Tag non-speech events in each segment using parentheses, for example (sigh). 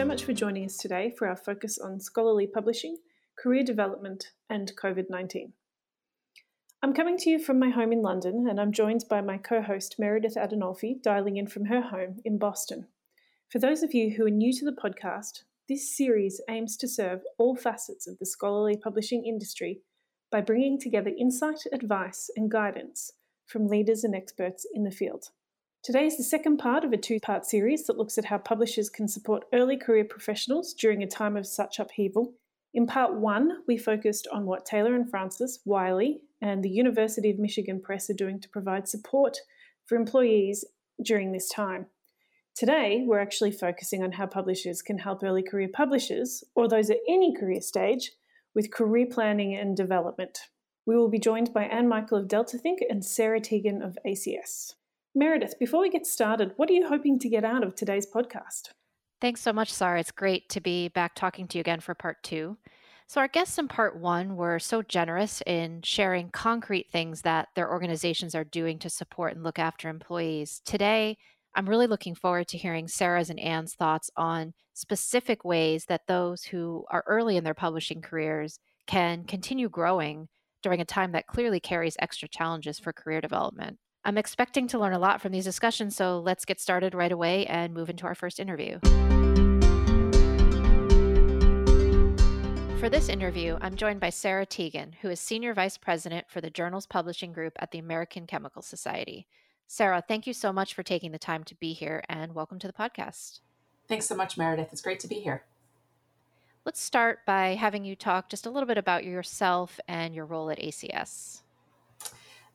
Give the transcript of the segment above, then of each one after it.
so much for joining us today for our focus on scholarly publishing, career development, and COVID 19. I'm coming to you from my home in London, and I'm joined by my co host Meredith Adinolfi, dialing in from her home in Boston. For those of you who are new to the podcast, this series aims to serve all facets of the scholarly publishing industry by bringing together insight, advice, and guidance from leaders and experts in the field. Today is the second part of a two part series that looks at how publishers can support early career professionals during a time of such upheaval. In part one, we focused on what Taylor and Francis, Wiley, and the University of Michigan Press are doing to provide support for employees during this time. Today, we're actually focusing on how publishers can help early career publishers, or those at any career stage, with career planning and development. We will be joined by Ann Michael of Delta Think and Sarah Tegen of ACS. Meredith, before we get started, what are you hoping to get out of today's podcast? Thanks so much, Sarah. It's great to be back talking to you again for part two. So, our guests in part one were so generous in sharing concrete things that their organizations are doing to support and look after employees. Today, I'm really looking forward to hearing Sarah's and Ann's thoughts on specific ways that those who are early in their publishing careers can continue growing during a time that clearly carries extra challenges for career development. I'm expecting to learn a lot from these discussions, so let's get started right away and move into our first interview. For this interview, I'm joined by Sarah Tegen, who is Senior Vice President for the Journals Publishing Group at the American Chemical Society. Sarah, thank you so much for taking the time to be here and welcome to the podcast. Thanks so much, Meredith. It's great to be here. Let's start by having you talk just a little bit about yourself and your role at ACS.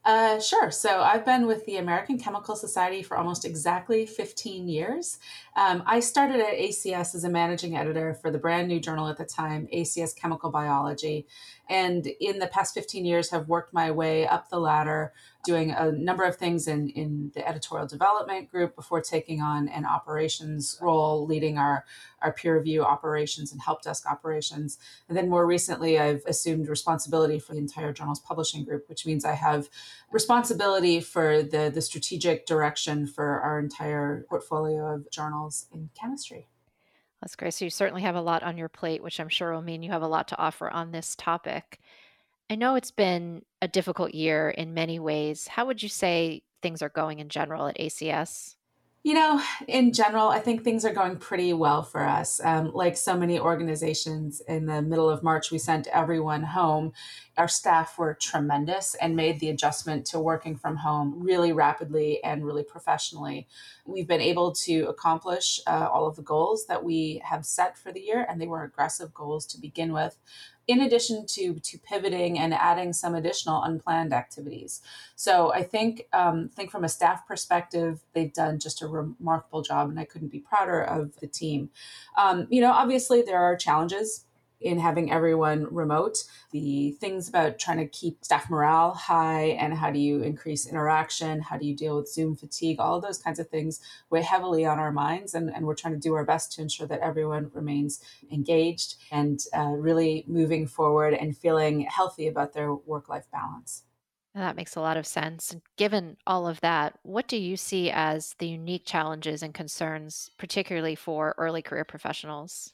Uh, sure. So I've been with the American Chemical Society for almost exactly 15 years. Um, I started at ACS as a managing editor for the brand new journal at the time, ACS Chemical Biology. And in the past 15 years, have worked my way up the ladder doing a number of things in, in the editorial development group before taking on an operations role, leading our, our peer review operations and help desk operations. And then more recently, I've assumed responsibility for the entire journal's publishing group, which means I have responsibility for the, the strategic direction for our entire portfolio of journals in chemistry. That's great. So you certainly have a lot on your plate, which I'm sure will mean you have a lot to offer on this topic. I know it's been a difficult year in many ways. How would you say things are going in general at ACS? You know, in general, I think things are going pretty well for us. Um, like so many organizations, in the middle of March, we sent everyone home. Our staff were tremendous and made the adjustment to working from home really rapidly and really professionally. We've been able to accomplish uh, all of the goals that we have set for the year, and they were aggressive goals to begin with in addition to to pivoting and adding some additional unplanned activities. So I think um, think from a staff perspective, they've done just a remarkable job, and I couldn't be prouder of the team. Um, you know, obviously there are challenges in having everyone remote, the things about trying to keep staff morale high and how do you increase interaction, how do you deal with Zoom fatigue, all those kinds of things weigh heavily on our minds. And, and we're trying to do our best to ensure that everyone remains engaged and uh, really moving forward and feeling healthy about their work life balance. That makes a lot of sense. Given all of that, what do you see as the unique challenges and concerns, particularly for early career professionals?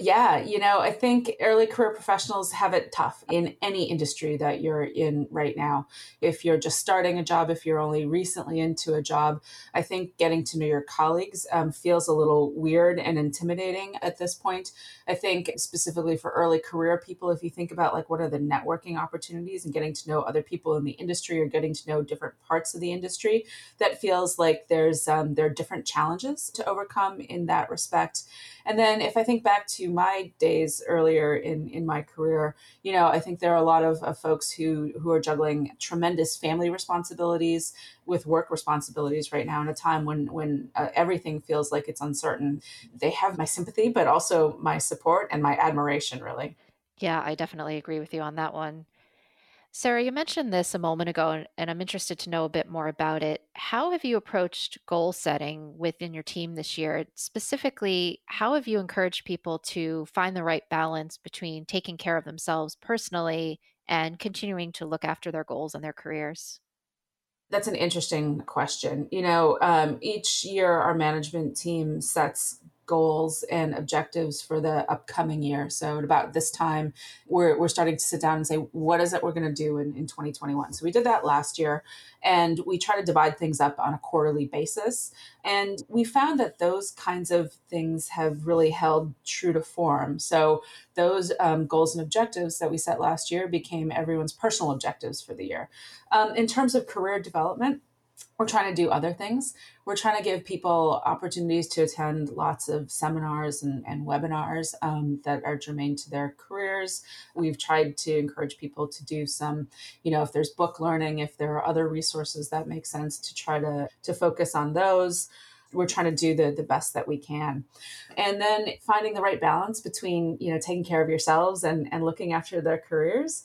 Yeah, you know, I think early career professionals have it tough in any industry that you're in right now. If you're just starting a job, if you're only recently into a job, I think getting to know your colleagues um, feels a little weird and intimidating at this point. I think specifically for early career people, if you think about like what are the networking opportunities and getting to know other people in the industry or getting to know different parts of the industry, that feels like there's um, there are different challenges to overcome in that respect. And then if I think back to my days earlier in, in my career, you know, I think there are a lot of, of folks who, who are juggling tremendous family responsibilities with work responsibilities right now in a time when, when uh, everything feels like it's uncertain. They have my sympathy, but also my support and my admiration, really. Yeah, I definitely agree with you on that one. Sarah, you mentioned this a moment ago, and I'm interested to know a bit more about it. How have you approached goal setting within your team this year? Specifically, how have you encouraged people to find the right balance between taking care of themselves personally and continuing to look after their goals and their careers? That's an interesting question. You know, um, each year our management team sets goals and objectives for the upcoming year. So at about this time, we're, we're starting to sit down and say, what is it we're going to do in, in 2021? So we did that last year and we try to divide things up on a quarterly basis. And we found that those kinds of things have really held true to form. So those um, goals and objectives that we set last year became everyone's personal objectives for the year. Um, in terms of career development, we're trying to do other things. We're trying to give people opportunities to attend lots of seminars and, and webinars um, that are germane to their careers. We've tried to encourage people to do some, you know, if there's book learning, if there are other resources that make sense to try to, to focus on those we're trying to do the, the best that we can and then finding the right balance between you know taking care of yourselves and, and looking after their careers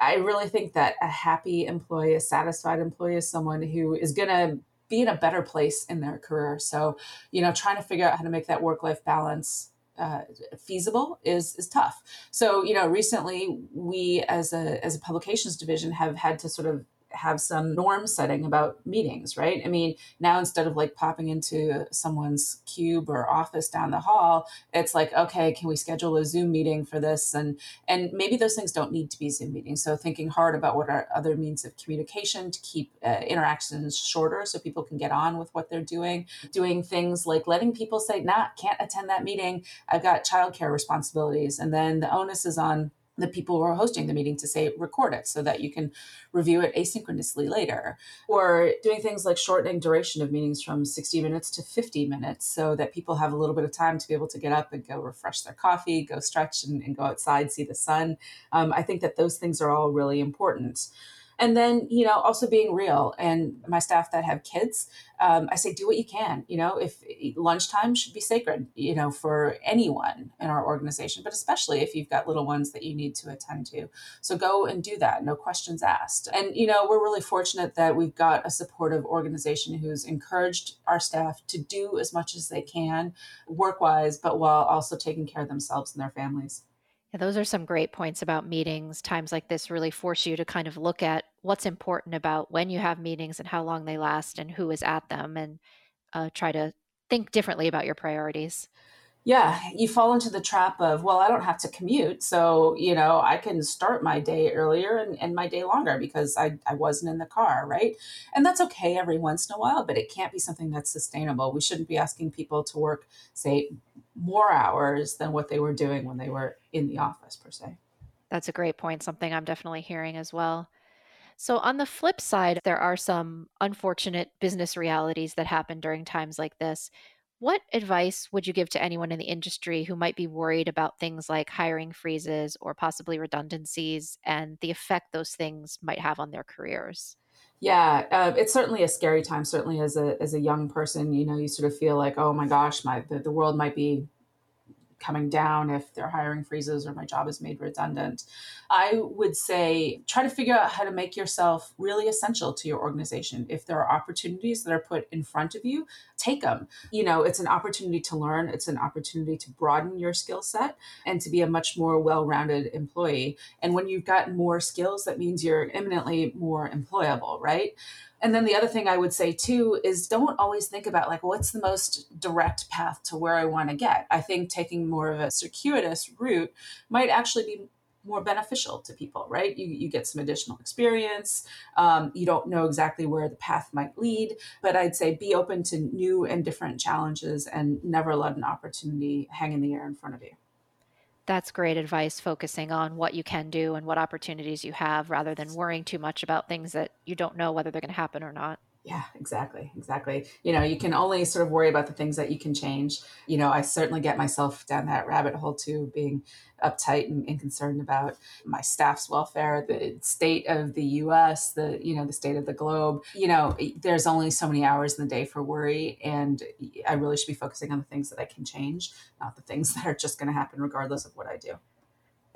I really think that a happy employee, a satisfied employee is someone who is going to be in a better place in their career. So, you know, trying to figure out how to make that work life balance uh, feasible is is tough. So, you know, recently we as a as a publications division have had to sort of have some norm setting about meetings, right? I mean, now instead of like popping into someone's cube or office down the hall, it's like, okay, can we schedule a Zoom meeting for this? And and maybe those things don't need to be Zoom meetings. So thinking hard about what are other means of communication to keep uh, interactions shorter, so people can get on with what they're doing. Doing things like letting people say, "Nah, can't attend that meeting. I've got childcare responsibilities," and then the onus is on the people who are hosting the meeting to say record it so that you can review it asynchronously later. Or doing things like shortening duration of meetings from 60 minutes to 50 minutes so that people have a little bit of time to be able to get up and go refresh their coffee go stretch and, and go outside see the sun. Um, i think that those things are all really important and then you know also being real and my staff that have kids um, i say do what you can you know if lunchtime should be sacred you know for anyone in our organization but especially if you've got little ones that you need to attend to. So go and do that no questions asked. And you know we're really fortunate that we've got a supportive organization who's encouraged our staff to do as much as they can work wise but while also taking care of themselves and their families those are some great points about meetings. Times like this really force you to kind of look at what's important about when you have meetings and how long they last and who is at them and uh, try to think differently about your priorities yeah, you fall into the trap of, well, I don't have to commute. So, you know, I can start my day earlier and, and my day longer because I, I wasn't in the car, right? And that's okay every once in a while, but it can't be something that's sustainable. We shouldn't be asking people to work, say, more hours than what they were doing when they were in the office, per se. That's a great point, something I'm definitely hearing as well. So, on the flip side, there are some unfortunate business realities that happen during times like this. What advice would you give to anyone in the industry who might be worried about things like hiring freezes or possibly redundancies and the effect those things might have on their careers? Yeah, uh, it's certainly a scary time. Certainly, as a as a young person, you know, you sort of feel like, oh my gosh, my the, the world might be coming down if their hiring freezes or my job is made redundant. I would say try to figure out how to make yourself really essential to your organization. If there are opportunities that are put in front of you, take them. You know, it's an opportunity to learn, it's an opportunity to broaden your skill set and to be a much more well rounded employee. And when you've got more skills, that means you're eminently more employable, right? And then the other thing I would say too is don't always think about like what's the most direct path to where I want to get. I think taking more of a circuitous route might actually be more beneficial to people, right? You, you get some additional experience. Um, you don't know exactly where the path might lead, but I'd say be open to new and different challenges and never let an opportunity hang in the air in front of you. That's great advice, focusing on what you can do and what opportunities you have rather than worrying too much about things that you don't know whether they're going to happen or not. Yeah, exactly. Exactly. You know, you can only sort of worry about the things that you can change. You know, I certainly get myself down that rabbit hole too, being uptight and, and, concerned about my staff's welfare, the state of the US, the, you know, the state of the globe. You know, there's only so many hours in the day for worry. And I really should be focusing on the things that I can change, not the things (laughs) that are just going to happen regardless of what I do.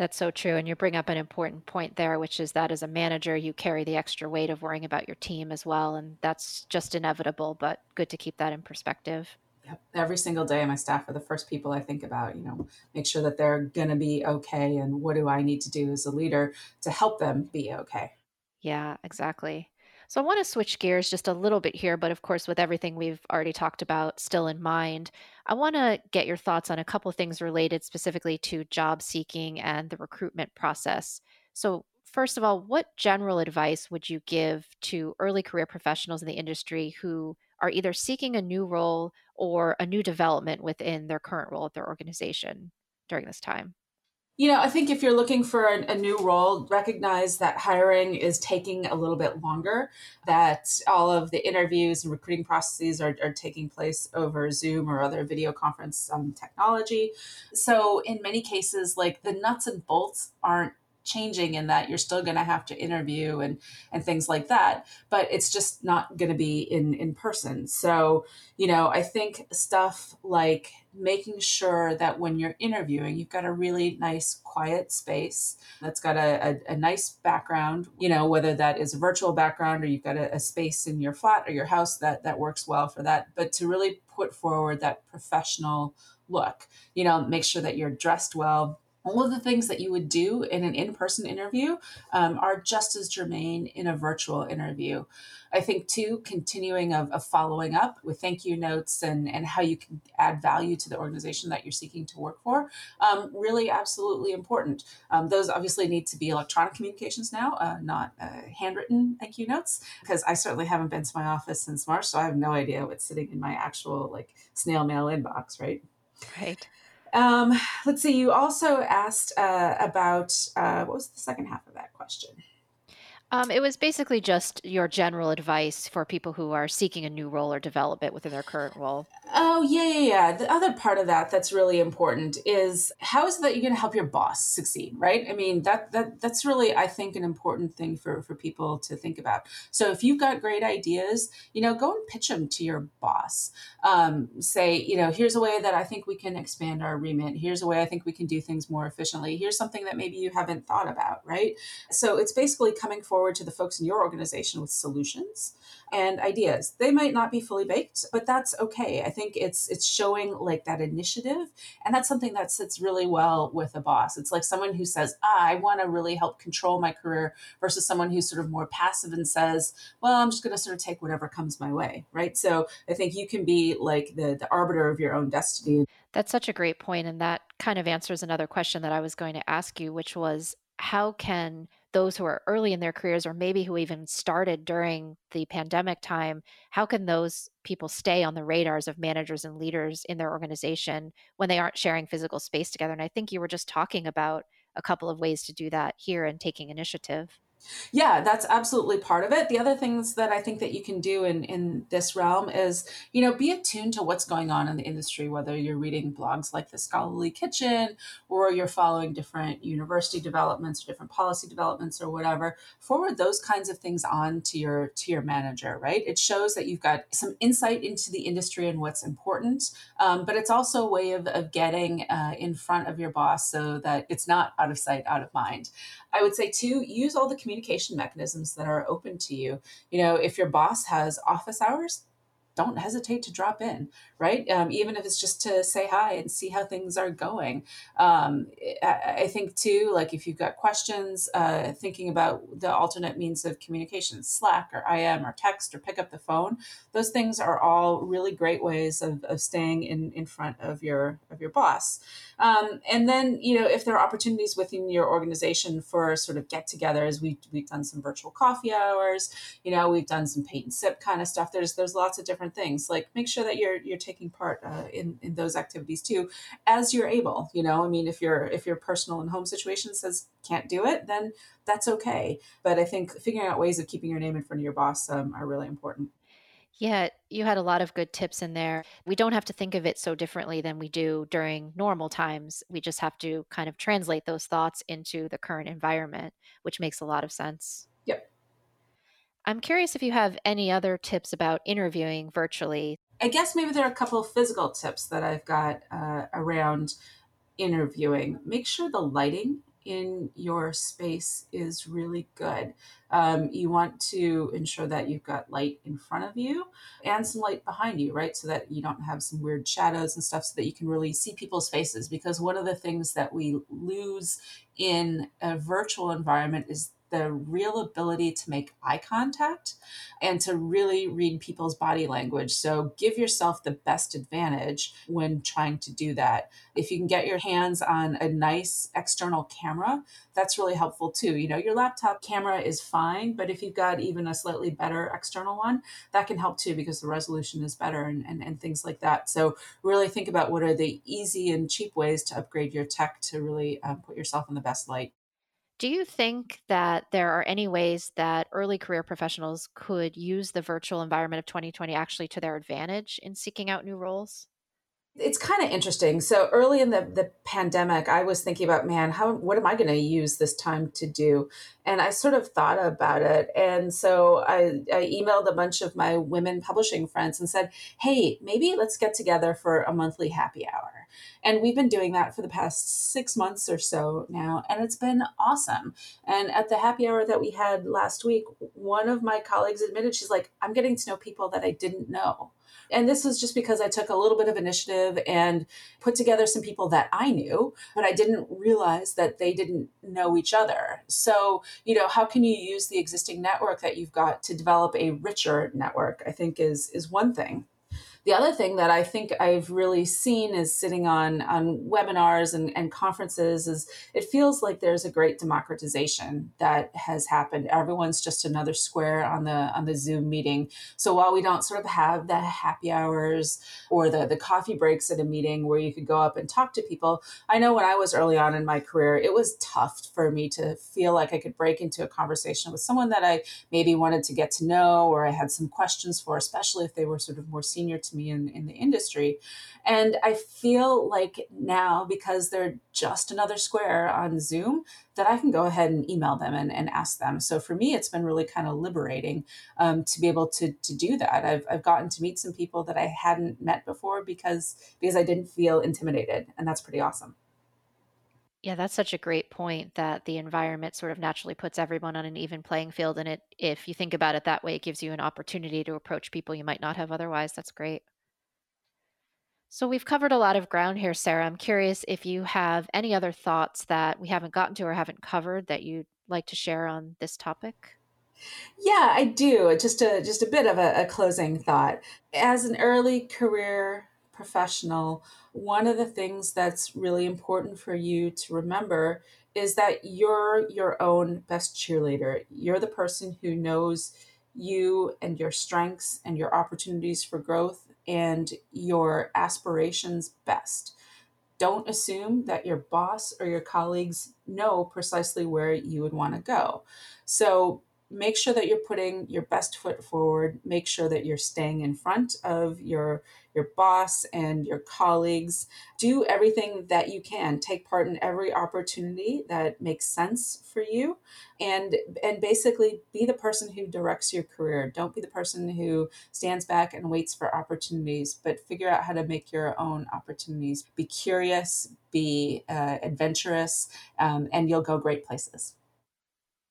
That's so true. And you bring up an important point there, which is that as a manager, you carry the extra weight of worrying about your team as well. And that's just inevitable, but good to keep that in perspective. Yep. Every single day, my staff are the first people I think about, you know, make sure that they're going to be okay. And what do I need to do as a leader to help them be okay? Yeah, exactly. So I want to switch gears just a little bit here, but of course, with everything we've already talked about still in mind, I want to get your thoughts on a couple things related specifically to job seeking and the recruitment process. So, first of all, what general advice would you give to early career professionals in the industry who are either seeking a new role or a new development within their current role at their organization during this time? You know, I think if you're looking for a, a, new role, recognize that hiring is taking a little bit longer, that all of the interviews and recruiting processes are, are taking place over Zoom or other video conference um, technology. So, in many cases, like the nuts and bolts aren't changing in that you're still going to have to interview and and things like that but it's just not going to be in in person. So you know i think stuff like making sure that when you're interviewing you've got a really nice quiet space that's got a, a, a nice background you know whether that is a virtual background or you've got a, a space in your flat or your house that that works well for that but to really put forward that professional look you know make sure that you're dressed well all of the things that you would do in an in-person interview um, are just as germane in a virtual interview. I think too continuing of, of, following up with thank you notes and, and how you can add value to the organization that you're seeking to work for um, really absolutely important. Um, those obviously need to be electronic communications now uh, not uh, handwritten thank you notes because i certainly haven't been to my office since march so i have no idea what's sitting in my actual like snail mail inbox right? Right um, (sighs) let's see. You also asked uh, about uh, what was the second half of that question? Um, it was basically just your general advice for people who are seeking a new role or development within their current role. Oh, yeah, yeah, yeah. The other part of that that's really important is how is it that you're going to help your boss succeed, right? I mean, that that that's really I think an important thing for for people to think about. So if you've got great ideas, you know, go and pitch them to your boss. Um, say, you know, here's a way that I think we can expand our remit. Here's a way I think we can do things more efficiently. Here's something that maybe you haven't thought about, right? So it's basically coming forward to the folks in your organization with solutions and ideas. They might not be fully baked, but that's okay. I think it's it's showing like that initiative, and that's something that sits really well with a boss. It's like someone who says, ah, "I want to really help control my career," versus someone who's sort of more passive and says, "Well, I'm just going to sort of take whatever comes my way." Right. So I think you can be like the the arbiter of your own destiny. That's such a great point, and that kind of answers another question that I was going to ask you, which was how can those who are early in their careers or maybe who even started during the pandemic time how can those people stay on the radars of managers and leaders in their organization when they aren't sharing physical space together? And i think you were just talking about a couple of ways to do that here and taking initiative yeah, that's absolutely part of it. The other things that I think that you can do in in this realm is, you know, be attuned to what's going on in the industry, whether you're reading blogs like the Scholarly Kitchen or you're following different university developments or different policy developments or whatever. Forward those kinds of things on to your to your manager, right? It shows that you've got some insight into the industry and what's important, um, but it's also a way of, of getting uh, in front of your boss so that it's not out of sight, out of mind. I would say too, use all the communication mechanisms that are open to you. You know, if your boss has office hours, don't hesitate to drop in, right? Um, even if it's just to say hi and see how things are going. Um, I, I, think too, like if you've got questions, uh, thinking about the alternate means of communication, Slack or IM or text or pick up the phone, those things are all really great ways of, of staying in, in front of your of your boss. Um, and then, you know, if there are opportunities within your organization for sort of get-togethers, we we've done some virtual coffee hours. You know, we've done some paint and sip kind of stuff. There's there's lots of different things. Like make sure that you're you're taking part uh, in in those activities too, as you're able. You know, I mean, if your if your personal and home situation says can't do it, then that's okay. But I think figuring out ways of keeping your name in front of your boss um, are really important. Yeah, you had a lot of good tips in there. We don't have to think of it so differently than we do during normal times. We just have to kind of translate those thoughts into the current environment, which makes a lot of sense. Yep. I'm curious if you have any other tips about interviewing virtually. I guess maybe there are a couple of physical tips that I've got uh, around interviewing. Make sure the lighting in your space is really good. Um, you want to ensure that you've got light in front of you and some light behind you, right? So that you don't have some weird shadows and stuff, so that you can really see people's faces. Because one of the things that we lose in a virtual environment is the real ability to make eye contact and to really read people's body language. So give yourself the best advantage when trying to do that. If you can get your hands on a nice external camera, that's really helpful too. You know, your laptop camera is fine, but if you've got even a slightly better external one, that can help too because the resolution is better and, and, and things like that. So really think about what are the easy and cheap ways to upgrade your tech to really um, put yourself in the best light. Do you think that there are any ways that early career professionals could use the virtual environment of 2020 actually to their advantage in seeking out new roles? It's kind of interesting. So early in the, the pandemic, I was thinking about, man, how what am I going to use this time to do? And I sort of thought about it. And so I, I emailed a bunch of my women publishing friends and said, hey, maybe let's get together for a monthly happy hour. And we've been doing that for the past six months or so now, and it's been awesome. And at the happy hour that we had last week, one of my colleagues admitted, she's like, I'm getting to know people that I didn't know. And this was just because I took a little bit of initiative and put together some people that I knew, but I didn't realize that they didn't know each other. So, you know, how can you use the existing network that you've got to develop a richer network? I think is is one thing. The other thing that I think I've really seen is sitting on on webinars and, and conferences is it feels like there's a great democratization that has happened. Everyone's just another square on the on the Zoom meeting. So while we don't sort of have the happy hours or the the coffee breaks at a meeting where you could go up and talk to people, I know when I was early on in my career, it was tough for me to feel like I could break into a conversation with someone that I maybe wanted to get to know or I had some questions for, especially if they were sort of more senior to me in, in the industry. And I feel like now, because they're just another square on Zoom, that I can go ahead and email them and, and ask them. So for me, it's been really kind of liberating um, to be able to, to do that. I've, I've gotten to meet some people that I hadn't met before because because I didn't feel intimidated. And that's pretty awesome. Yeah, that's such a great point that the environment sort of naturally puts everyone on an even playing field. And it, if you think about it that way, it gives you an opportunity to approach people you might not have otherwise. That's great. So we've covered a lot of ground here, Sarah. I'm curious if you have any other thoughts that we haven't gotten to or haven't covered that you'd like to share on this topic. Yeah, I do. Just a just a bit of a, a closing thought. As an early career professional, one of the things that's really important for you to remember is that you're your own best cheerleader. You're the person who knows you and your strengths and your opportunities for growth and your aspirations best. Don't assume that your boss or your colleagues know precisely where you would want to go. So make sure that you're putting your best foot forward. Make sure that you're staying in front of your your boss and your colleagues. Do everything that you can. Take part in every opportunity that makes sense for you. And and basically be the person who directs your career. Don't be the person who stands back and waits for opportunities but figure out how to make your own opportunities. Be curious be uh, adventurous um, and you'll go great places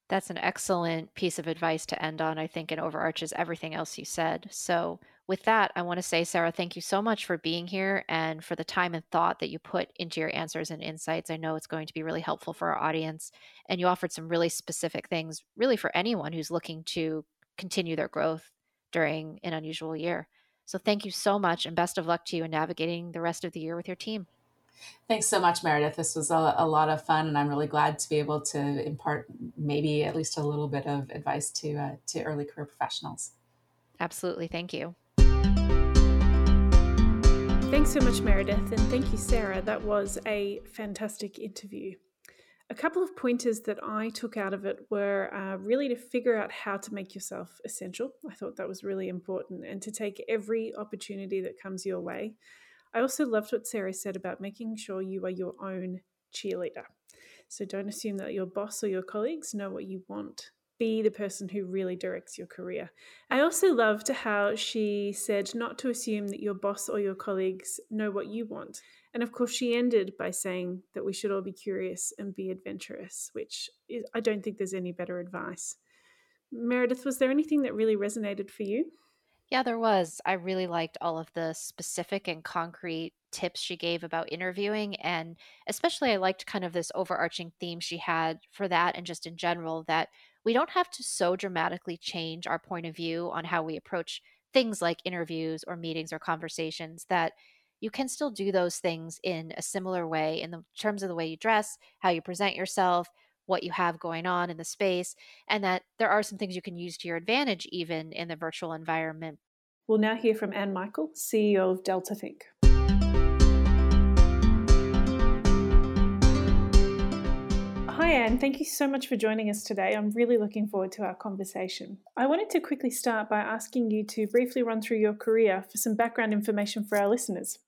that's an excellent piece of advice to end on, I think, and overarches everything else you said. So, with that, I want to say, Sarah, thank you so much for being here and for the time and thought that you put into your answers and insights. I know it's going to be really helpful for our audience. And you offered some really specific things, really, for anyone who's looking to continue their growth during an unusual year. So, thank you so much, and best of luck to you in navigating the rest of the year with your team. Thanks so much, Meredith. This was a, a, lot of fun, and I'm really glad to be able to impart maybe at least a little bit of advice to uh, to early career professionals. Absolutely, thank you. Thanks so much, Meredith, and thank you, Sarah. That was a fantastic interview. A couple of pointers that I took out of it were uh, really to figure out how to make yourself essential. I thought that was really important, and to take every opportunity that comes your way I also loved what Sarah said about making sure you are your own cheerleader. So don't assume that your boss or your colleagues know what you want. Be the person who really directs your career. I also loved how she said not to assume that your boss or your colleagues know what you want. And of course, she ended by saying that we should all be curious and be adventurous, which is, I don't think there's any better advice. Meredith, was there anything that really resonated for you? Yeah, there was. I really liked all of the specific and concrete tips she gave about interviewing. And especially, I liked kind of this overarching theme she had for that and just in general that we don't have to so dramatically change our point of view on how we approach things like interviews or meetings or conversations that you can still do those things in a similar way in the terms of the way you dress, how you present yourself, what you have going on in the space, and that there are some things you can use to your advantage even in the virtual environment. We'll now hear from Ann Michael, CEO of Delta Think. Hi, Ann. Thank you so much for joining us today. I'm really looking forward to our conversation. I wanted to quickly start by asking you to briefly run through your career for some background information for our listeners.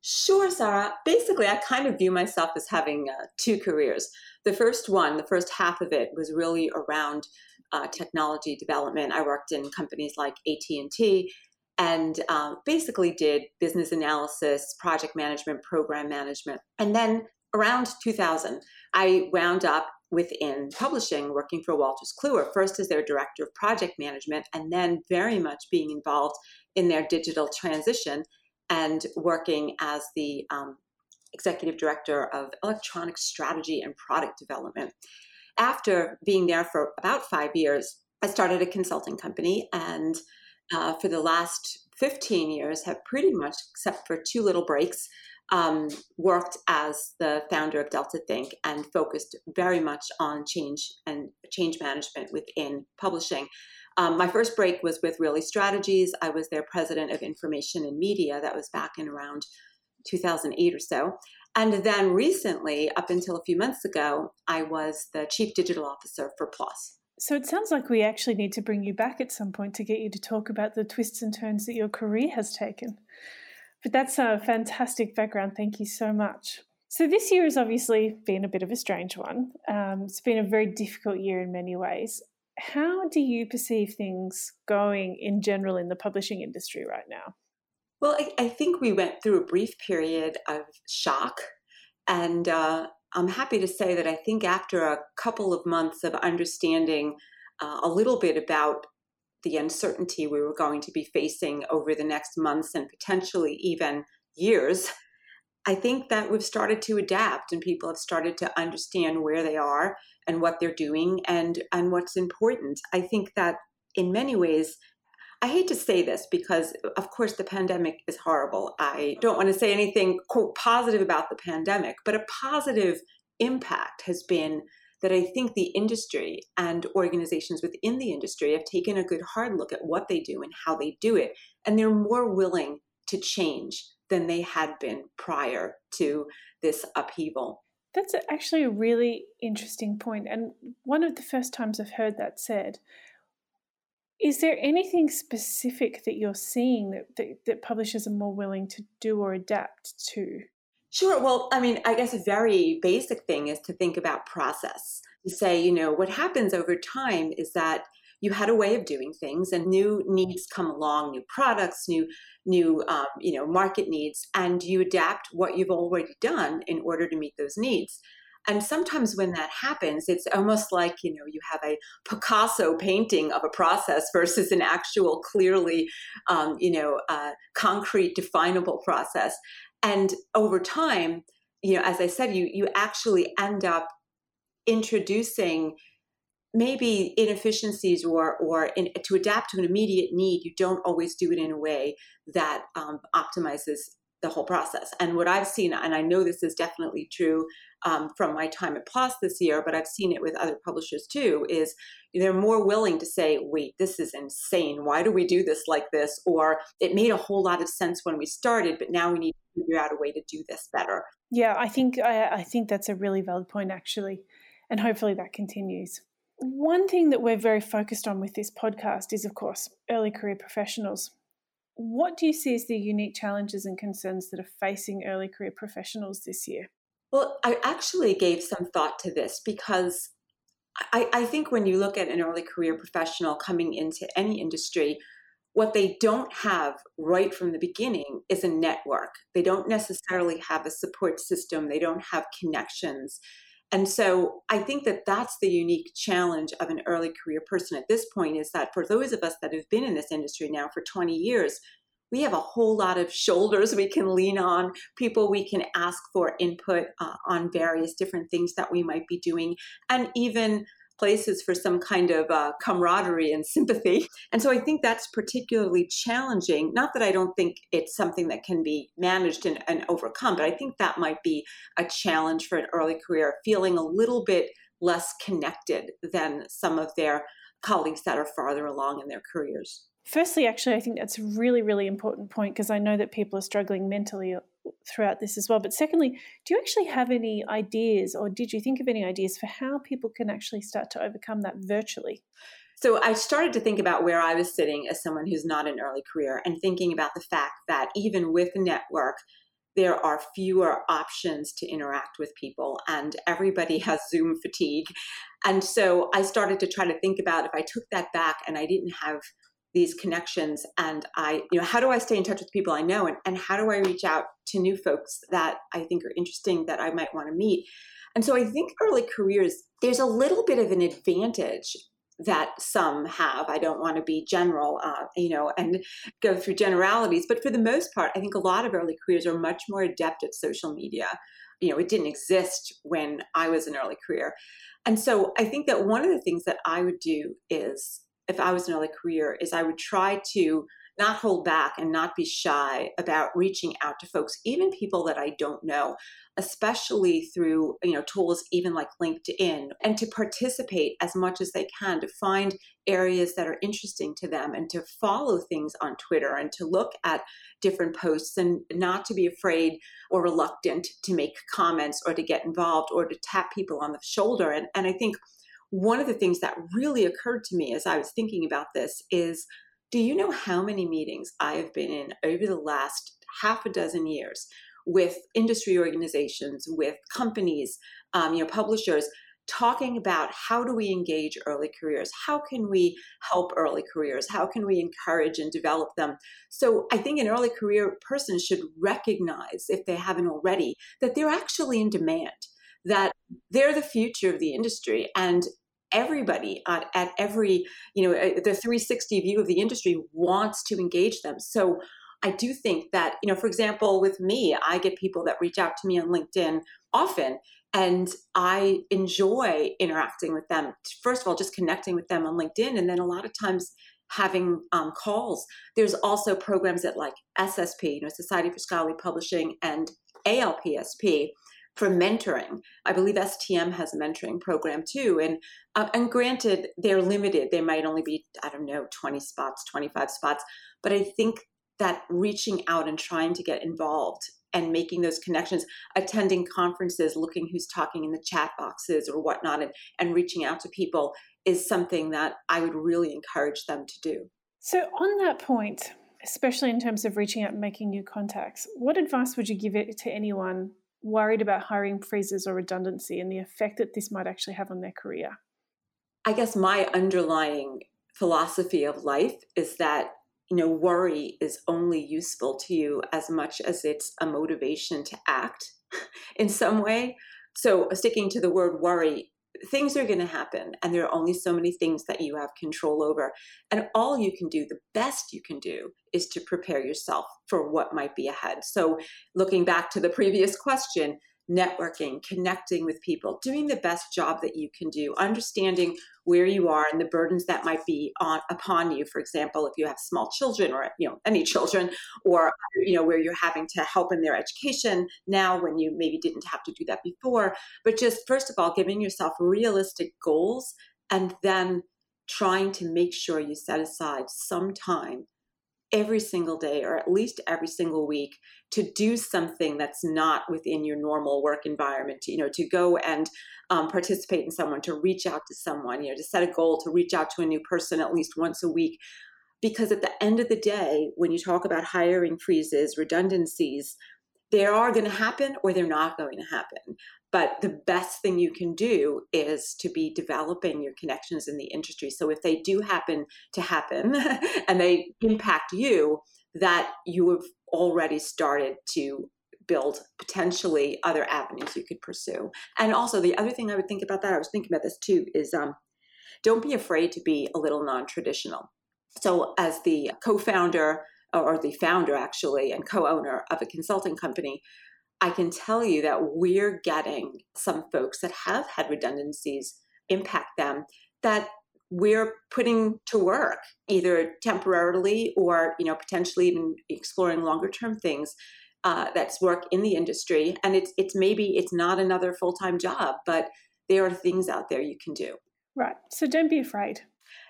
Sure, Sarah. Basically, I kind of view myself as having uh, two careers. The first one, the first half of it, was really around uh, technology development. I worked in companies like AT and T, and uh, basically did business analysis, project management, program management, and then around 2000, I wound up within publishing, working for Wolters Kluwer, first as their director of project management, and then very much being involved in their digital transition and working as the um, executive director of electronic strategy and product development. After being there for about five years, I started a consulting company and uh, for the last 15 years have pretty much, except for two little breaks, um, worked as the founder of Delta Think and focused very much on change and change management within publishing. Um, my first break was with Really Strategies. I was their president of information and media. That was back in around 2008 or so. And then recently, up until a few months ago, I was the chief digital officer for PLOS. So it sounds like we actually need to bring you back at some point to get you to talk about the twists and turns that your career has taken. But that's a fantastic background. Thank you so much. So, this year has obviously been a bit of a strange one. Um, it's been a very difficult year in many ways how do you perceive things going in general in the publishing industry right now? Well, I, I think we went through a brief period of shock. And uh, I'm happy to say that I think after a couple of months of understanding uh, a little bit about the uncertainty we were going to be facing over the next months and potentially even years, I think that we've started to adapt and people have started to understand where they are and what they're doing and and what's important. I think that in many ways I hate to say this because of course the pandemic is horrible. I don't want to say anything quote positive about the pandemic, but a positive impact has been that I think the industry and organizations within the industry have taken a good hard look at what they do and how they do it and they're more willing to change than they had been prior to this upheaval. That's actually a really interesting point, and one of the first times I've heard that said. Is there anything specific that you're seeing that, that, that publishers are more willing to do or adapt to? Sure. Well, I mean, I guess a very basic thing is to think about process. To say, you know, what happens over time is that you had a way of doing things and new needs come along new products new new um, you know market needs and you adapt what you've already done in order to meet those needs and sometimes when that happens it's almost like you know you have a picasso painting of a process versus an actual clearly um, you know uh, concrete definable process. And over time you know as i said you you actually end up introducing maybe inefficiencies or or in, to adapt to an immediate need you don't always do it in a way that um, optimizes the whole process. And what i've seen and i know this is definitely true um, from my time at PLOS this year but i've seen it with other publishers too is they're more willing to say wait this is insane why do we do this like this or it made a whole lot of sense when we started but now we need to figure out a way to do this better yeah i think I, I think that's a really valid point actually and hopefully that continues one thing that we're very focused on with this podcast is, of course, early career professionals. What do you see as the unique challenges and concerns that are facing early career professionals this year? Well, I actually gave some thought to this because I, I, think when you look at an early career professional coming into any industry, what they don't have right from the beginning is a network. They don't necessarily have a support system, they don't have connections. And so I think that that's the unique challenge of an early career person at this point is that for those of us that have been in this industry now for 20 years, we have a whole lot of shoulders we can lean on, people we can ask for input uh, on various different things that we might be doing, and even places for some kind of uh, camaraderie and (laughs) sympathy. And so I think that's particularly challenging. Not that I don't think it's something that can be managed and, and overcome, but I think that might be a challenge for an early career, feeling a little bit less connected than some of their colleagues that are farther along in their careers. Firstly, actually, I think that's a really, really important point because I know that people are struggling mentally uh, throughout this as well. But secondly, do you actually have any ideas, or did you think of any ideas for how people can actually start to overcome that virtually? So I started to think about where I was sitting as someone who's not in early career and thinking about the fact that even with network, there are fewer options to interact with people and everybody has Zoom fatigue. And so I started to try to think about if I took that back and I didn't have these connections and i you know how do i stay in touch with people i know and, and how do i reach out to new folks that i think are interesting that i might want to meet? And so i think early careers there's a little bit of an advantage that some have. I don't want to be general uh, you know and go through generalities but for the most part i think a lot of early careers are much more adept at social media. You know it didn't exist when i was an early career. And so i think that one of the things that i would do is if I was in another career is I would try to not hold back and not be shy about reaching out to folks, even people that I don't know, especially through you know tools even like LinkedIn, and to participate as much as they can to find areas that are interesting to them and to follow things on Twitter and to look at different posts and not to be afraid or reluctant to make comments or to get involved or to tap people on the shoulder. And and I think one of the things that really occurred to me as I was thinking about this is do you know how many meetings I have been in over the last half a dozen years with industry organizations, with companies, um, you know, publishers, talking about how do we engage early careers? How can we help early careers? How can we encourage and develop them? So I think an early career person should recognize, if they haven't already, that they're actually in demand that they're the future of the industry and everybody at, at every you know uh, the 360 view of the industry wants to engage them. So i do think that you know for example with me i get people that reach out to me on linkedin often and i enjoy interacting with them. First of all just connecting with them on linkedin and then a lot of times having um, calls. There's also programs at like ssp you know society for scholarly publishing and alpsp for mentoring. I believe STM has a mentoring program too. And uh, and granted, they're limited. They might only be I don't know 20 spots, 25 spots. But I think that reaching out and trying to get involved and making those connections, attending conferences, looking who's talking in the chat boxes or whatnot, and, and reaching out to people is something that I would really encourage them to do. So, on that point, especially in terms of reaching out and making new contacts, what advice would you give it to anyone worried about hiring freezes or redundancy and the effect that this might actually have on their career? I guess my underlying philosophy of life is that you know worry is only useful to you as much as it's a motivation to act (laughs) in some way. So sticking to the word worry, things are going to happen and there are only so many things that you have control over and all you can do the best you can do is to prepare yourself for what might be ahead. So looking back to the previous question networking, connecting with people, doing the best job that you can do, understanding where you are and the burdens that might be on upon you. For example, if you have small children or you know any (laughs) children, or you know where you're having to help in their education now when you maybe didn't have to do that before. But just first of all, giving yourself realistic goals and then trying to make sure you set aside some time every single day or at least every single week to do something that's not within your normal work environment you know to go and um, participate in someone to reach out to someone you know to set a goal to reach out to a new person at least once a week. Because at the end of the day when you talk about hiring freezes redundancies they are going to happen or they're not going to happen but the best thing you can do is to be developing your connections in the industry. So if they do happen to happen (laughs) and they impact you that you have already started to build potentially other avenues you could pursue. And also the other thing i would think about that i was thinking about this too is um, don't be afraid to be a little non-traditional. So as the co-founder or the founder actually and co-owner of a consulting company I can tell you that we're getting some folks that have had redundancies impact them that we're putting to work either temporarily or you know potentially even exploring longer term things uh, that's work in the industry. And it's it's maybe it's not another full-time job but there are things out there you can do. Right. So don't be afraid.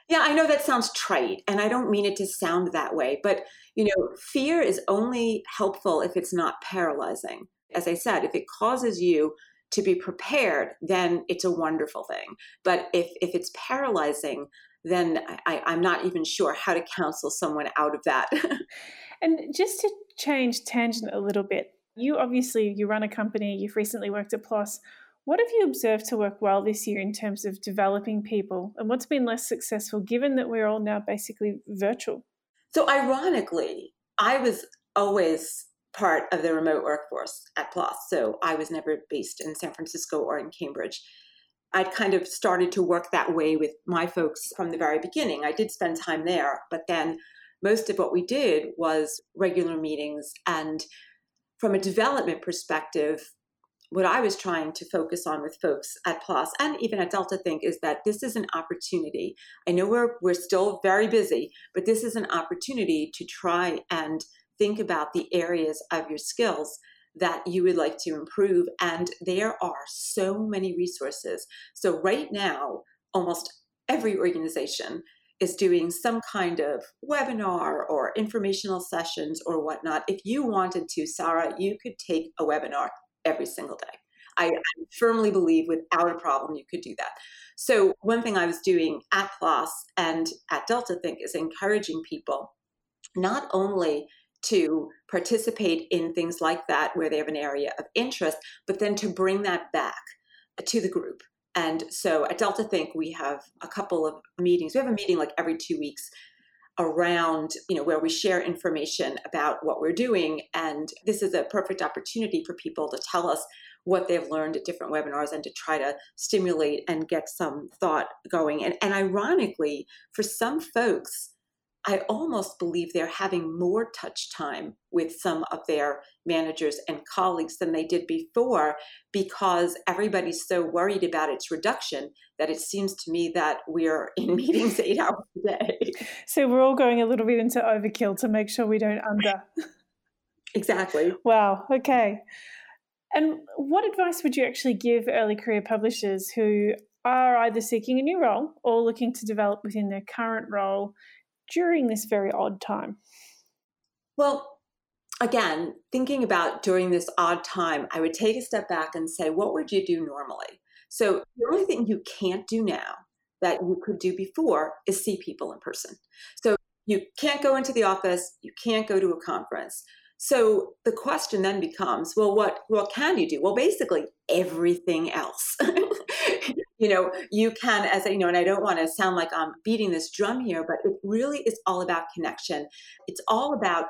Yeah i know that sounds trite and i don't mean it to sound that way but you know fear is only helpful if it's not paralyzing as i said if it causes you to be prepared then it's a wonderful thing but if if it's paralyzing then I, i'm not even sure how to counsel someone out of that (laughs) and just to change tangent a little bit. You obviously you run a company, you've recently worked at PLOS. What have you observed to work well this year in terms of developing people and what's been less successful given that we're all now basically virtual? So ironically, I was always part of the remote workforce at PLOS. So I was never based in San Francisco or in Cambridge. I'd kind of started to work that way with my folks from the very beginning. I did spend time there, but then most of what we did was regular meetings. And from a development perspective, what I was trying to focus on with folks at PLOS and even at Delta Think is that this is an opportunity. I know we're we're still very busy, but this is an opportunity to try and think about the areas of your skills that you would like to improve. And there are so many resources. So right now, almost every organization is doing some kind of webinar or informational sessions or whatnot, if you wanted to, Sarah, you could take a webinar every single day. I, I, firmly believe without a problem you could do that. So, one thing I was doing at PLOS and at Delta Think is encouraging people not only to participate in things like that where they have an area of interest, but then to bring that back uh, to the group and so at Delta Think, we have a couple of meetings. We have a meeting like every two weeks around, you know, where we share information about what we're doing. And this is a perfect opportunity for people to tell us what they've learned at different webinars and to try to stimulate and get some thought going. And, and ironically, for some folks, I almost believe they're having more touch time with some of their managers and colleagues than they did before because everybody's so worried about its reduction that it seems to me that we're (laughs) in meetings eight hours a day. So we're all going a little bit into overkill to make sure we don't under. (laughs) Exactly. Wow. Okay. And what advice would you actually give early career publishers who are either seeking a new role or looking to develop within their current role during this very odd time? Well, again, thinking about during this odd time, I would take a step back and say, what would you do normally? So, the only thing you can't do now that you could do before is see people in person. So, you can't go into the office, you can't go to a conference. So the question then becomes, well, what what can you do? Well, basically everything else. (laughs) you know, you can, as you know, and I don't want to sound like I'm beating this drum here, but it really is all about connection. It's all about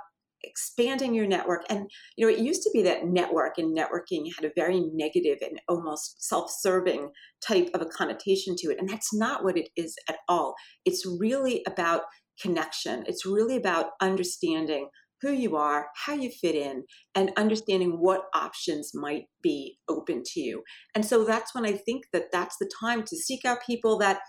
expanding your network. And you know, it used to be that network and networking had a very negative and almost self-serving type of a connotation to it, and that's not what it is at all. It's really about connection. It's really about understanding who you are, how you fit in, and understanding what options might be open to you. And so that's when I think that that's the time to seek out people that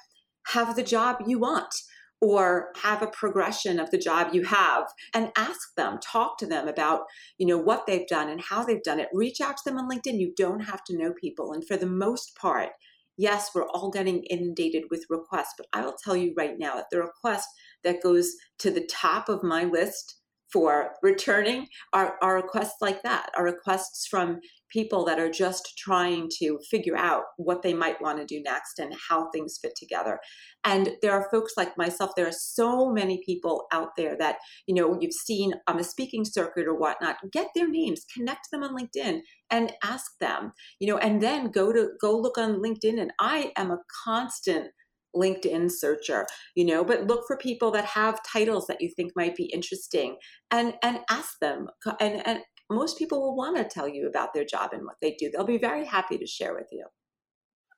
have the job you want or have a progression of the job you have and ask them talk to them about you know what they've done and how they've done it. Reach out to them on linkedin. You don't have to know people. And for the most part yes we're all getting inundated with requests but i will tell you right now that the request that goes to the top of my list for returning are, are requests like that, are requests from people that are just trying to figure out what they might want to do next and how things fit together. And there are folks like myself, there are so many people out there that, you know, you've seen um, on the speaking circuit or whatnot, get their names, connect them on LinkedIn and ask them, you know, and then go to go look on LinkedIn. And I am a constant LinkedIn searcher, you know, but look for people that have titles that you think might be interesting and and ask them. And and most people will want to tell you about their job and what they do. They'll be very happy to share with you.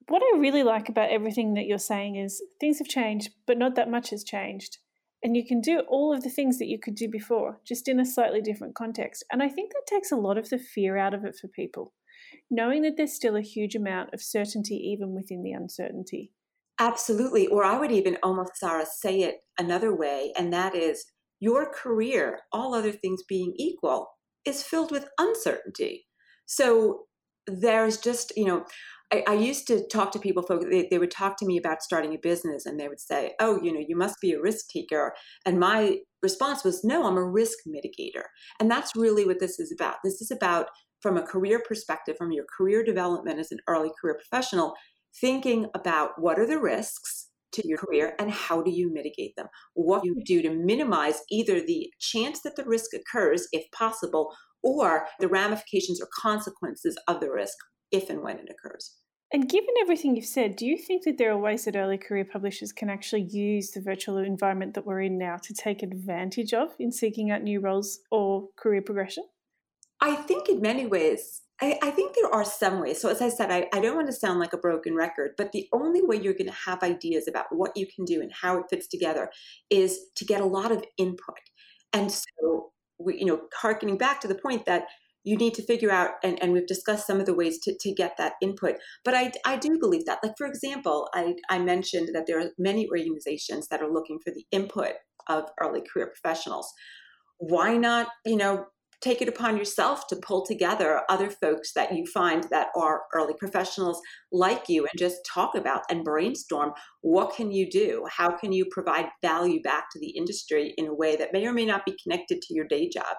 What I really like about everything that you're saying is things have changed, but not that much has changed. And you can do all of the things that you could do before, just in a slightly different context. And I think that takes a lot of the fear out of it for people, knowing that there's still a huge amount of certainty even within the uncertainty Absolutely. Or I would even almost, Sarah, say it another way, and that is your career, all other things being equal, is filled with uncertainty. So there's just, you know, I, I, used to talk to people, folks, they, they would talk to me about starting a business and they would say, oh, you know, you must be a risk taker. And my response was, no, I'm a risk mitigator. And that's really what this is about. This is about, from a career perspective, from your career development as an early career professional, thinking about what are the risks to your career and how do you mitigate them? What you do to minimize either the chance that the risk occurs, if possible, or the ramifications or consequences of the risk if and when it occurs. And given everything you've said, do you think that there are ways that early career publishers can actually use the virtual environment that we're in now to take advantage of in seeking out new roles or career progression? I think in many ways, I, I think there are some ways. So, as I said, I, I don't want to sound like a broken record, but the only way you're going to have ideas about what you can do and how it fits together is to get a lot of input. And so, we, you know, harkening back to the point that you need to figure out and, and we've discussed some of the ways to, to get that input but I, I do believe that like for example I, I mentioned that there are many organizations that are looking for the input of early career professionals why not you know take it upon yourself to pull together other folks that you find that are early professionals like you and just talk about and brainstorm. What can you do? How can you provide value back to the industry in a way that may or may not be connected to your day job?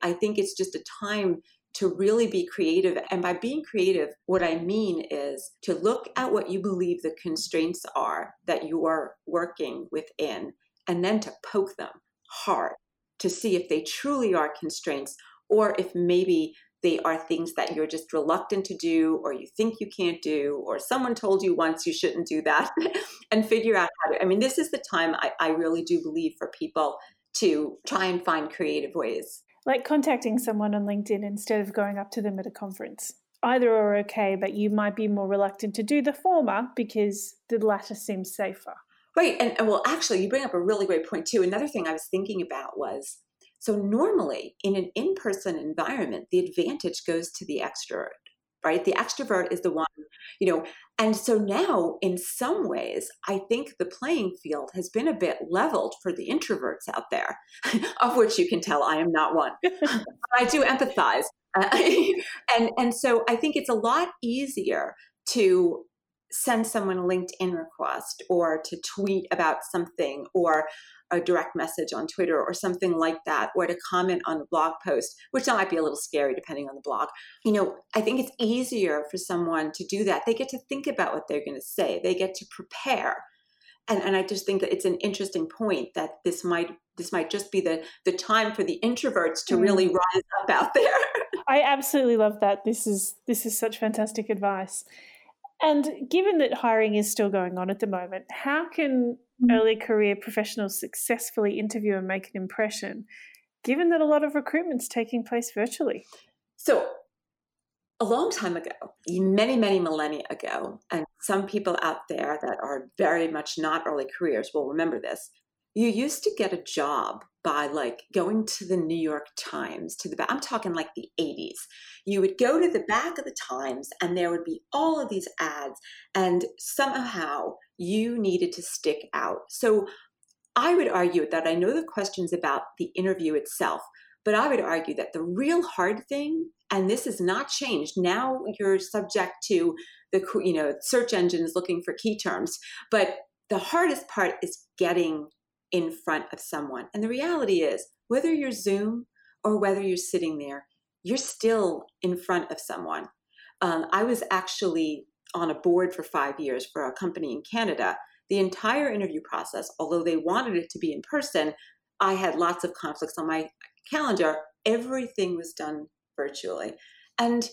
I think it's just a time to really be creative. And by being creative, what I mean is to look at what you believe the constraints are that you are working within, and then to poke them hard to see if they truly are constraints or if maybe they are things that you're just reluctant to do or you think you can't do or someone told you once you shouldn't do that (laughs) and figure out how to i mean this is the time I, I really do believe for people to try and find creative ways like contacting someone on LinkedIn instead of going up to them at a conference. Either are okay, but you might be more reluctant to do the former because the latter seems safer. Right. And, and well, actually, you bring up a really great point, too. Another thing I was thinking about was so normally in an in person environment, the advantage goes to the extrovert right? The extrovert is the one, you know, and so now in some ways, I think the playing field has been a bit leveled for the introverts out there, (laughs) of which you can tell I am not one. (laughs) I do empathize. (laughs) and and so I think it's a lot easier to send someone a LinkedIn request or to tweet about something or a direct message on Twitter or something like that, or to comment on a blog post, which might be a little scary depending on the blog. You know, I think it's easier for someone to do that. They get to think about what they're going to say, they get to prepare. And, and I just think that it's an interesting point that this might this might just be the the time for the introverts to really mm. rise up out there. (laughs) I absolutely love that. This is this is such fantastic advice. And given that hiring is still going on at the moment, how can mm. early career professionals successfully interview and make an impression, given that a lot of recruitment's taking place virtually? So, a long time ago, many, many millennia ago, and some people out there that are very much not early careers will remember this. You used to get a job by like going to the New York Times to the back. I'm talking like the 80s. You would go to the back of the Times and there would be all of these ads, and somehow you needed to stick out. So I would argue that I know the questions about the interview itself, but I would argue that the real hard thing, and this has not changed, now you're subject to the you know search engines looking for key terms, but the hardest part is getting in front of someone. And the reality is, whether you're Zoom or whether you're sitting there, you're still in front of someone. Um, I was actually on a board for five years for a company in Canada. The entire interview process, although they wanted it to be in person, I had lots of conflicts on my calendar. Everything was done virtually. And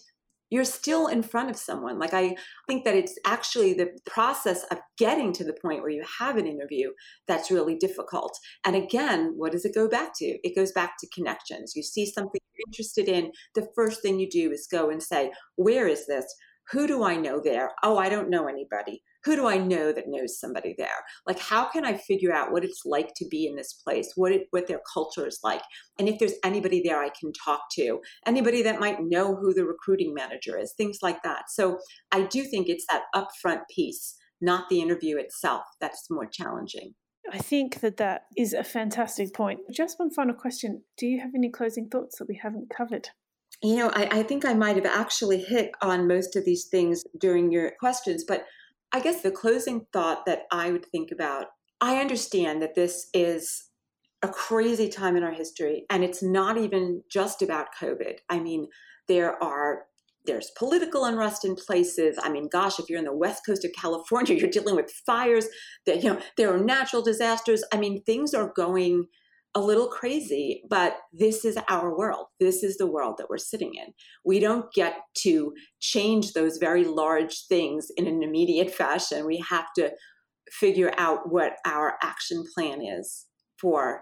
you're still in front of someone. Like, I think that it's actually the process of getting to the point where you have an interview that's really difficult. And again, what does it go back to? It goes back to connections. You see something you're interested in, the first thing you do is go and say, Where is this? Who do I know there? Oh, I don't know anybody who do I know that knows somebody there? Like, how can I figure out what it's like to be in this place, what it, what their culture is like, and if there's anybody there I can talk to, anybody that might know who the recruiting manager is, things like that. So I do think it's that upfront piece not the interview itself that's more challenging. I think that that is a fantastic point. Just one final question. Do you have any closing thoughts that we haven't covered? You know, I, I think I might have actually hit on most of these things during your questions, but I guess the closing thought that I would think about I understand that this is a crazy time in our history, and it's not even just about COVID. I mean, there are there's political unrest in places. I mean, gosh, if you're in the west coast of California, (laughs) you're dealing with fires. That you know there are natural disasters. I mean, things are going a little crazy, but this is our world. This is the world that we're sitting in. We don't get to change those very large things in an immediate fashion. We have to figure out what our action plan is for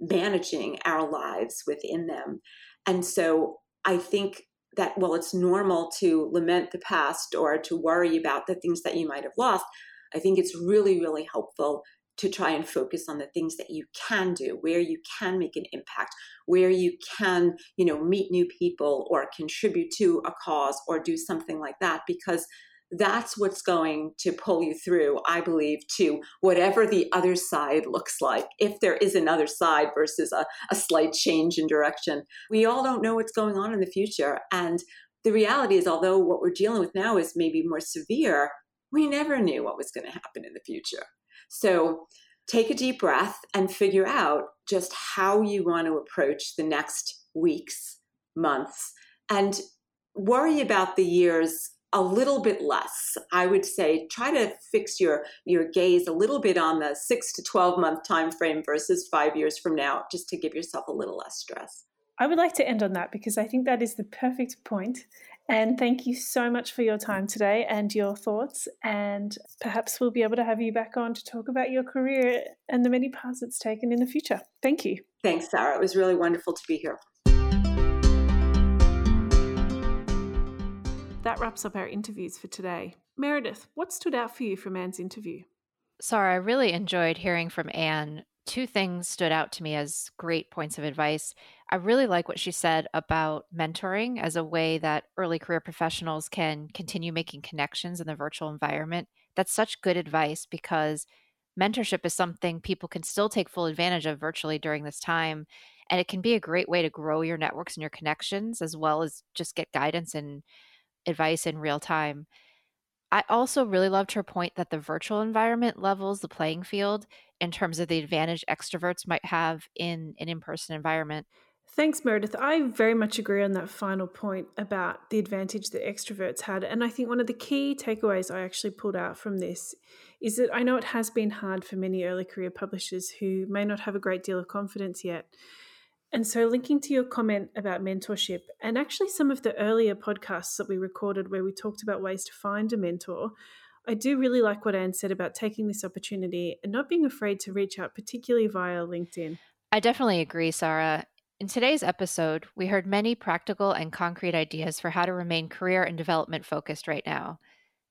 managing our lives within them. And so I think that while it's normal to lament the past or to worry about the things that you might have lost, I think it's really, really helpful to try and focus on the things that you can do where you can make an impact where you can you know meet new people or contribute to a cause or do something like that because that's what's going to pull you through, I believe, to whatever the other side looks like, if there is another side versus a, a slight change in direction. We all don't know what's going on in the future. And the reality is, although what we're dealing with now is maybe more severe, we never knew what was going to happen in the future. So take a deep breath and figure out just how you want to approach the next weeks, months, and worry about the years a little bit less. I would say try to fix your your gaze a little bit on the 6 to 12 month time frame versus 5 years from now just to give yourself a little less stress. I would like to end on that because i think that is the perfect point and thank you so much for your time today and your thoughts and perhaps we'll be able to have you back on to talk about your career and the many paths it's taken in the future thank you thanks sarah it was really wonderful to be here that wraps up our interviews for today. Meredith, what stood out for you from Ann's interview? Sarah, I really enjoyed hearing from Ann. Two things stood out to me as great points of advice. I really like what she said about mentoring as a way that early career professionals can continue making connections in the virtual environment. That's such good advice because mentorship is something people can still take full advantage of virtually during this time. And it can be a great way to grow your networks and your connections as well as just get guidance and advice in real time. I also really loved her point that the virtual environment levels the playing field in terms of the advantage extroverts might have in an in person environment. Thanks, Meredith. I very much agree on that final point about the advantage that extroverts had. And I think one of the key takeaways I actually pulled out from this is that I know it has been hard for many early career publishers who may not have a great deal of confidence yet and so, linking to your comment about mentorship, and actually some of the earlier podcasts that we recorded where we talked about ways to find a mentor, I do really like what Ann said about taking this opportunity and not being afraid to reach out, particularly via LinkedIn. I definitely agree, Sarah. In today's episode, we heard many practical and concrete ideas for how to remain career and development focused right now.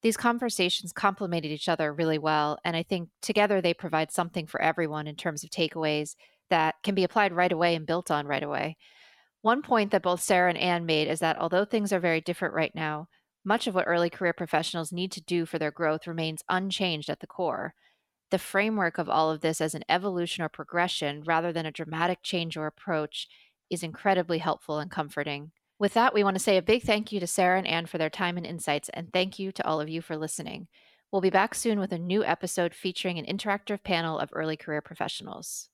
These conversations complemented each other really well, and I think together they provide something for everyone in terms of takeaways that can be applied right away and built on right away. One point that both Sarah and Ann made is that although things are very different right now, much of what early career professionals need to do for their growth remains unchanged at the core. The framework of all of this as an evolution or progression rather than a dramatic change or approach is incredibly helpful and comforting. With that, we want to say a big thank you to Sarah and Ann for their time and insights, and thank you to all of you for listening. We'll be back soon with a new episode featuring an interactive panel of early career professionals.